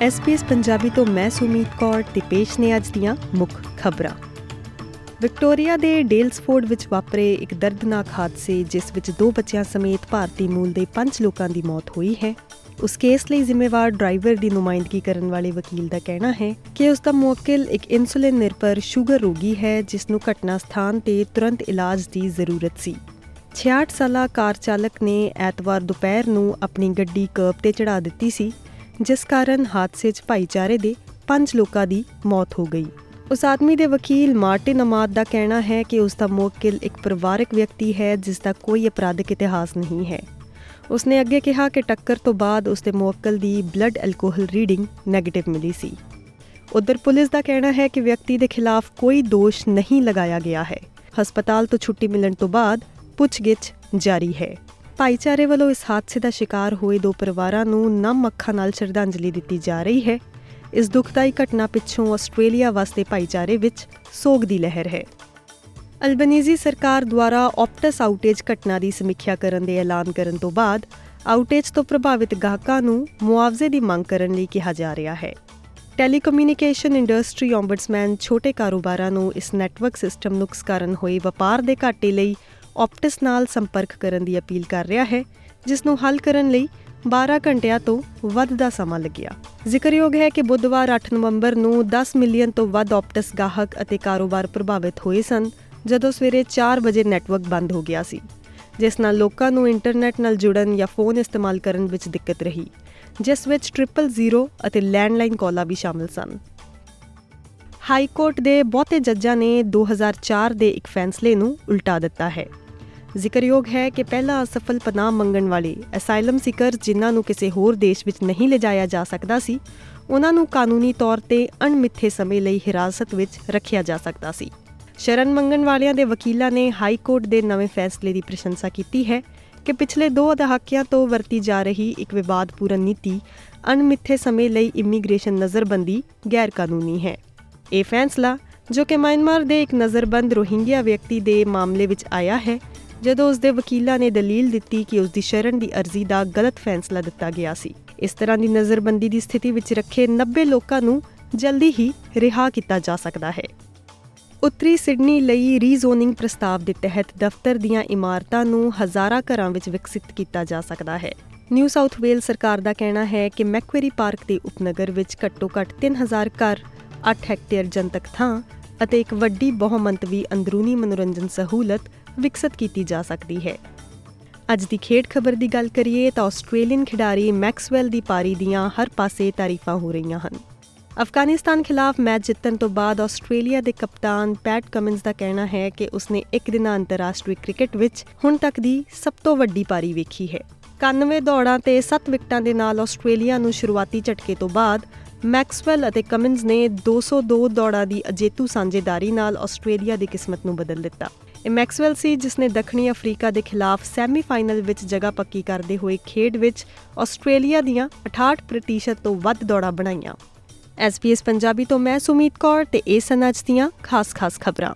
SPS Punjabi ਤੋਂ ਮੈਂ ਸੁਮੀਤ ਕੌਰ ਤੇ ਪੇਸ਼ ਨੇ ਅੱਜ ਦੀਆਂ ਮੁੱਖ ਖਬਰਾਂ। ਵਿਕਟੋਰੀਆ ਦੇ ਡੇਲਸਫੋਰਡ ਵਿੱਚ ਵਾਪਰੇ ਇੱਕ ਦਰਦਨਾਕ ਹਾਦਸੇ, ਜਿਸ ਵਿੱਚ ਦੋ ਬੱਚਿਆਂ ਸਮੇਤ ਭਾਰਤੀ ਮੂਲ ਦੇ 5 ਲੋਕਾਂ ਦੀ ਮੌਤ ਹੋਈ ਹੈ। ਉਸ ਕੇਸ ਲਈ ਜ਼ਿੰਮੇਵਾਰ ਡਰਾਈਵਰ ਦੀ ਨੁਮਾਇੰਦਗੀ ਕਰਨ ਵਾਲੇ ਵਕੀਲ ਦਾ ਕਹਿਣਾ ਹੈ ਕਿ ਉਸ ਦਾ ਮੁਵੱਕਿਲ ਇੱਕ ਇਨਸੂਲਿਨ ਨਿਰਭਰ ਸ਼ੂਗਰ ਰੋਗੀ ਹੈ, ਜਿਸ ਨੂੰ ਘਟਨਾ ਸਥਾਨ ਤੇ ਤੁਰੰਤ ਇਲਾਜ ਦੀ ਜ਼ਰੂਰਤ ਸੀ। 66 ਸਾਲਾ ਕਾਰ ਚਾਲਕ ਨੇ ਐਤਵਾਰ ਦੁਪਹਿਰ ਨੂੰ ਆਪਣੀ ਗੱਡੀ ਕਰਬ ਤੇ ਚੜਾ ਦਿੱਤੀ ਸੀ। ਜਿਸ ਕਾਰਨ ਹਾਦਸੇ 'ਚ ਭਾਈਚਾਰੇ ਦੇ 5 ਲੋਕਾਂ ਦੀ ਮੌਤ ਹੋ ਗਈ। ਉਸ ਆਦਮੀ ਦੇ ਵਕੀਲ ਮਾਰਟਿਨ ਅਮਾਦ ਦਾ ਕਹਿਣਾ ਹੈ ਕਿ ਉਸ ਦਾ ਮੁਵੱਕਿਲ ਇੱਕ ਪਰਿਵਾਰਕ ਵਿਅਕਤੀ ਹੈ, ਜਿਸ ਦਾ ਕੋਈ ਅਪਰਾਧਿਕ ਇਤਿਹਾਸ ਨਹੀਂ ਹੈ। ਉਸਨੇ ਅੱਗੇ ਕਿਹਾ ਕਿ ਟੱਕਰ ਤੋਂ ਬਾਅਦ ਉਸਦੇ ਮੁਵੱਕਲ ਦੀ ਬਲੱਡ ਐਲਕੋਹਲ ਰੀਡਿੰਗ 네ਗੇਟਿਵ ਮਿਲੀ ਸੀ। ਉਧਰ ਪੁਲਿਸ ਦਾ ਕਹਿਣਾ ਹੈ ਕਿ ਵਿਅਕਤੀ ਦੇ ਖਿਲਾਫ ਕੋਈ ਦੋਸ਼ ਨਹੀਂ ਲਗਾਇਆ ਗਿਆ ਹੈ। ਹਸਪਤਾਲ ਤੋਂ ਛੁੱਟੀ ਮਿਲਣ ਤੋਂ ਬਾਅਦ ਪੁੱਛਗਿੱਛ ਜਾਰੀ ਹੈ। ਭਾਈਚਾਰੇ ਵੱਲੋਂ ਇਸ ਹਾਦਸੇ ਦਾ ਸ਼ਿਕਾਰ ਹੋਏ ਦੋ ਪਰਿਵਾਰਾਂ ਨੂੰ ਨਮ ਅੱਖਾਂ ਨਾਲ ਸ਼ਰਧਾਂਜਲੀ ਦਿੱਤੀ ਜਾ ਰਹੀ ਹੈ। ਇਸ ਦੁਖਦਾਈ ਘਟਨਾ ਪਿੱਛੋਂ ਆਸਟ੍ਰੇਲੀਆ ਵਾਸਤੇ ਭਾਈਚਾਰੇ ਵਿੱਚ ਸੋਗ ਦੀ ਲਹਿਰ ਹੈ। ਅਲਬਨੀਜ਼ੀ ਸਰਕਾਰ ਦੁਆਰਾ ਆਪਟਸ ਆਊਟੇਜ ਘਟਨਾ ਦੀ ਸਮੀਖਿਆ ਕਰਨ ਦੇ ਐਲਾਨ ਕਰਨ ਤੋਂ ਬਾਅਦ ਆਊਟੇਜ ਤੋਂ ਪ੍ਰਭਾਵਿਤ ਗਾਹਕਾਂ ਨੂੰ ਮੁਆਵਜ਼ੇ ਦੀ ਮੰਗ ਕਰਨ ਲਈ ਕਿਹਾ ਜਾ ਰਿਹਾ ਹੈ। ਟੈਲੀਕਮਿਊਨੀਕੇਸ਼ਨ ਇੰਡਸਟਰੀ ਓਮਬਡਸਮੈਨ ਛੋਟੇ ਕਾਰੋਬਾਰਾਂ ਨੂੰ ਇਸ ਨੈਟਵਰਕ ਸਿਸਟਮ ਨੁਕਸ ਕਾਰਨ ਹੋਏ ਵਪਾਰ ਦੇ ਘਾਟੇ ਲਈ ਆਪਟਸ ਨਾਲ ਸੰਪਰਕ ਕਰਨ ਦੀ ਅਪੀਲ ਕਰ ਰਿਹਾ ਹੈ, ਜਿਸ ਨੂੰ ਹੱਲ ਕਰਨ ਲਈ 12 ਘੰਟਿਆਂ ਤੋਂ ਵੱਧ ਦਾ ਸਮਾਂ ਲੱਗਿਆ। ਜ਼ਿਕਰਯੋਗ ਹੈ ਕਿ ਬੁੱਧਵਾਰ 8 ਨਵੰਬਰ ਨੂੰ 10 ਮਿਲੀਅਨ ਤੋਂ ਵੱਧ ਆਪਟਸ ਗਾਹਕ ਅਤੇ ਕਾਰੋਬਾਰ ਪ੍ਰਭਾਵਿਤ ਹੋਏ ਸਨ, ਜਦੋਂ ਸਵੇਰੇ 4 ਵਜੇ ਨੈਟਵਰਕ ਬੰਦ ਹੋ ਗਿਆ ਸੀ, ਜਿਸ ਨਾਲ ਲੋਕਾਂ ਨੂੰ ਇੰਟਰਨੈਟ ਨਾਲ ਜੁੜਨ ਜਾਂ ਫੋਨ ਇਸਤੇਮਾਲ ਕਰਨ ਵਿੱਚ ਦਿੱਕਤ ਰਹੀ, ਜਿਸ ਵਿੱਚ 000 ਅਤੇ ਲੈਂਡਲਾਈਨ ਕਾਲਾਂ ਵੀ ਸ਼ਾਮਲ ਸਨ। ਹਾਈ ਕੋਰਟ ਦੇ ਬਹੁਤੇ ਜੱਜਾਂ ਨੇ 2004 ਦੇ ਇੱਕ ਫੈਸਲੇ ਨੂੰ ਉਲਟਾ ਦਿੱਤਾ ਹੈ। ਜ਼ਿਕਰਯੋਗ ਹੈ ਕਿ ਪਹਿਲਾ ਅਸਫਲ ਪਨਾਹ ਮੰਗਣ ਵਾਲੇ ਅਸਾਈਲਮ ਸਿਕਰ ਜਿਨ੍ਹਾਂ ਨੂੰ ਕਿਸੇ ਹੋਰ ਦੇਸ਼ ਵਿੱਚ ਨਹੀਂ ਲਿਜਾਇਆ ਜਾ ਸਕਦਾ ਸੀ ਉਹਨਾਂ ਨੂੰ ਕਾਨੂੰਨੀ ਤੌਰ ਤੇ ਅਣਮਿੱਥੇ ਸਮੇਂ ਲਈ ਹਿਰਾਸਤ ਵਿੱਚ ਰੱਖਿਆ ਜਾ ਸਕਦਾ ਸੀ। ਸ਼ਰਨ ਮੰਗਣ ਵਾਲਿਆਂ ਦੇ ਵਕੀਲਾਂ ਨੇ ਹਾਈ ਕੋਰਟ ਦੇ ਨਵੇਂ ਫੈਸਲੇ ਦੀ ਪ੍ਰਸ਼ੰਸਾ ਕੀਤੀ ਹੈ ਕਿ ਪਿਛਲੇ 2 ਦਹਾਕਿਆਂ ਤੋਂ ਵਰਤੀ ਜਾ ਰਹੀ ਇੱਕ ਵਿਵਾਦਪੂਰਨ ਨੀਤੀ ਅਣਮਿੱਥੇ ਸਮੇਂ ਲਈ ਇਮੀਗ੍ਰੇਸ਼ਨ ਨਜ਼ਰਬੰਦੀ ਗੈਰ ਕਾਨੂੰਨੀ ਹੈ। ਇਹ ਫੈਸਲਾ, ਜੋ ਕਿ ਮਿਆਂਮਾਰ ਦੇ ਇੱਕ ਨਜ਼ਰਬੰਦ ਰੋਹਿੰਗਿਆ ਵਿਅਕਤੀ ਦੇ ਮਾਮਲੇ ਵਿੱਚ ਆਇਆ ਹੈ ਜਦੋਂ ਉਸ ਦੇ ਵਕੀਲਾਂ ਨੇ ਦਲੀਲ ਦਿੱਤੀ ਕਿ ਉਸ ਦੀ ਸ਼ਰਨ ਦੀ ਅਰਜ਼ੀ ਦਾ ਗਲਤ ਫੈਸਲਾ ਦਿੱਤਾ ਗਿਆ ਸੀ। ਇਸ ਤਰ੍ਹਾਂ ਦੀ ਨਜ਼ਰਬੰਦੀ ਦੀ ਸਥਿਤੀ ਵਿੱਚ ਰੱਖੇ 90 ਲੋਕਾਂ ਨੂੰ ਜਲਦੀ ਹੀ ਰਿਹਾ ਕੀਤਾ ਜਾ ਸਕਦਾ ਹੈ। ਉੱਤਰੀ ਸਿਡਨੀ ਲਈ ਰੀਜ਼ੋਨਿੰਗ ਪ੍ਰਸਤਾਵ ਦੇ ਤਹਿਤ ਦਫ਼ਤਰ ਦੀਆਂ ਇਮਾਰਤਾਂ ਨੂੰ ਹਜ਼ਾਰਾਂ ਘਰਾਂ ਵਿੱਚ ਵਿਕਸਿਤ ਕੀਤਾ ਜਾ ਸਕਦਾ ਹੈ। ਨਿਊ ਸਾਊਥ ਵੇਲ ਸਰਕਾਰ ਦਾ ਕਹਿਣਾ ਹੈ ਕਿ ਮੈਕਵੈਰੀ ਪਾਰਕ ਦੇ ਉਪਨਗਰ ਵਿੱਚ ਘੱਟੋ-ਘੱਟ 3000 ਘਰ 8 ਹੈਕਟੇਅਰ ਜਨਤਕ ਥਾਂ ਅਤੇ ਇੱਕ ਵੱਡੀ ਬਹੁਮੰਤਵੀ ਅੰਦਰੂਨੀ ਮਨੋਰੰਜਨ ਸਹੂਲਤ ਵਿਕਸਿਤ ਕੀਤੀ ਜਾ ਸਕਦੀ ਹੈ। ਅੱਜ ਦੀ ਖੇਡ ਖਬਰ ਦੀ ਗੱਲ ਕਰੀਏ ਤਾਂ ਆਸਟ੍ਰੇਲੀਅਨ ਖਿਡਾਰੀ ਮੈਕਸਵੈਲ ਦੀ ਪਾਰੀ ਦੀਆਂ ਹਰ ਪਾਸੇ ਤਾਰੀਫਾਂ ਹੋ ਰਹੀਆਂ ਹਨ। ਅਫਗਾਨਿਸਤਾਨ ਖਿਲਾਫ ਮੈਚ ਜਿੱਤਣ ਤੋਂ ਬਾਅਦ ਆਸਟ੍ਰੇਲੀਆ ਦੇ ਕਪਤਾਨ ਪੈਟ ਕਮਿੰਸ ਦਾ ਕਹਿਣਾ ਹੈ ਕਿ ਉਸਨੇ ਇੱਕ ਦਿਨਾ ਅੰਤਰਰਾਸ਼ਟਰੀ ਕ੍ਰਿਕਟ ਵਿੱਚ ਹੁਣ ਤੱਕ ਦੀ ਸਭ ਤੋਂ ਵੱਡੀ ਪਾਰੀ ਵੇਖੀ ਹੈ। 91 ਦੌੜਾਂ ਤੇ 7 ਵਿਕਟਾਂ ਦੇ ਨਾਲ ਆਸਟ੍ਰੇਲੀਆ ਨੂੰ ਸ਼ੁਰੂਆਤੀ ਝਟਕੇ ਤੋਂ ਬਾਅਦ ਮੈਕਸਵੈਲ ਅਤੇ ਕਮਿੰਸ ਨੇ 202 ਦੌੜਾਂ ਦੀ ਅਜੇਤੂ ਸਾਂਝੇਦਾਰੀ ਨਾਲ ਆਸਟ੍ਰੇਲੀਆ ਦੀ ਕਿਸਮਤ ਨੂੰ ਬਦਲ ਦਿੱਤਾ। ਇਹ ਮੈਕਸਵੈਲ ਸੀ ਜਿਸ ਨੇ ਦੱਖਣੀ ਅਫਰੀਕਾ ਦੇ ਖਿਲਾਫ ਸੈਮੀਫਾਈਨਲ ਵਿੱਚ ਜਗ੍ਹਾ ਪੱਕੀ ਕਰਦੇ ਹੋਏ ਖੇਡ ਵਿੱਚ ਆਸਟ੍ਰੇਲੀਆ ਦੀਆਂ 68% ਤੋਂ ਵੱਧ ਦੌੜਾਂ ਬਣਾਈਆਂ। ਐਸਪੀਐਸ ਪੰਜਾਬੀ ਤੋਂ ਮੈਂ ਸੁਮੀਤ ਕੌਰ ਤੇ ਇਹ ਸਨ ਅੱਜ ਦੀਆਂ ਖਾਸ-ਖਾਸ ਖਬਰਾਂ।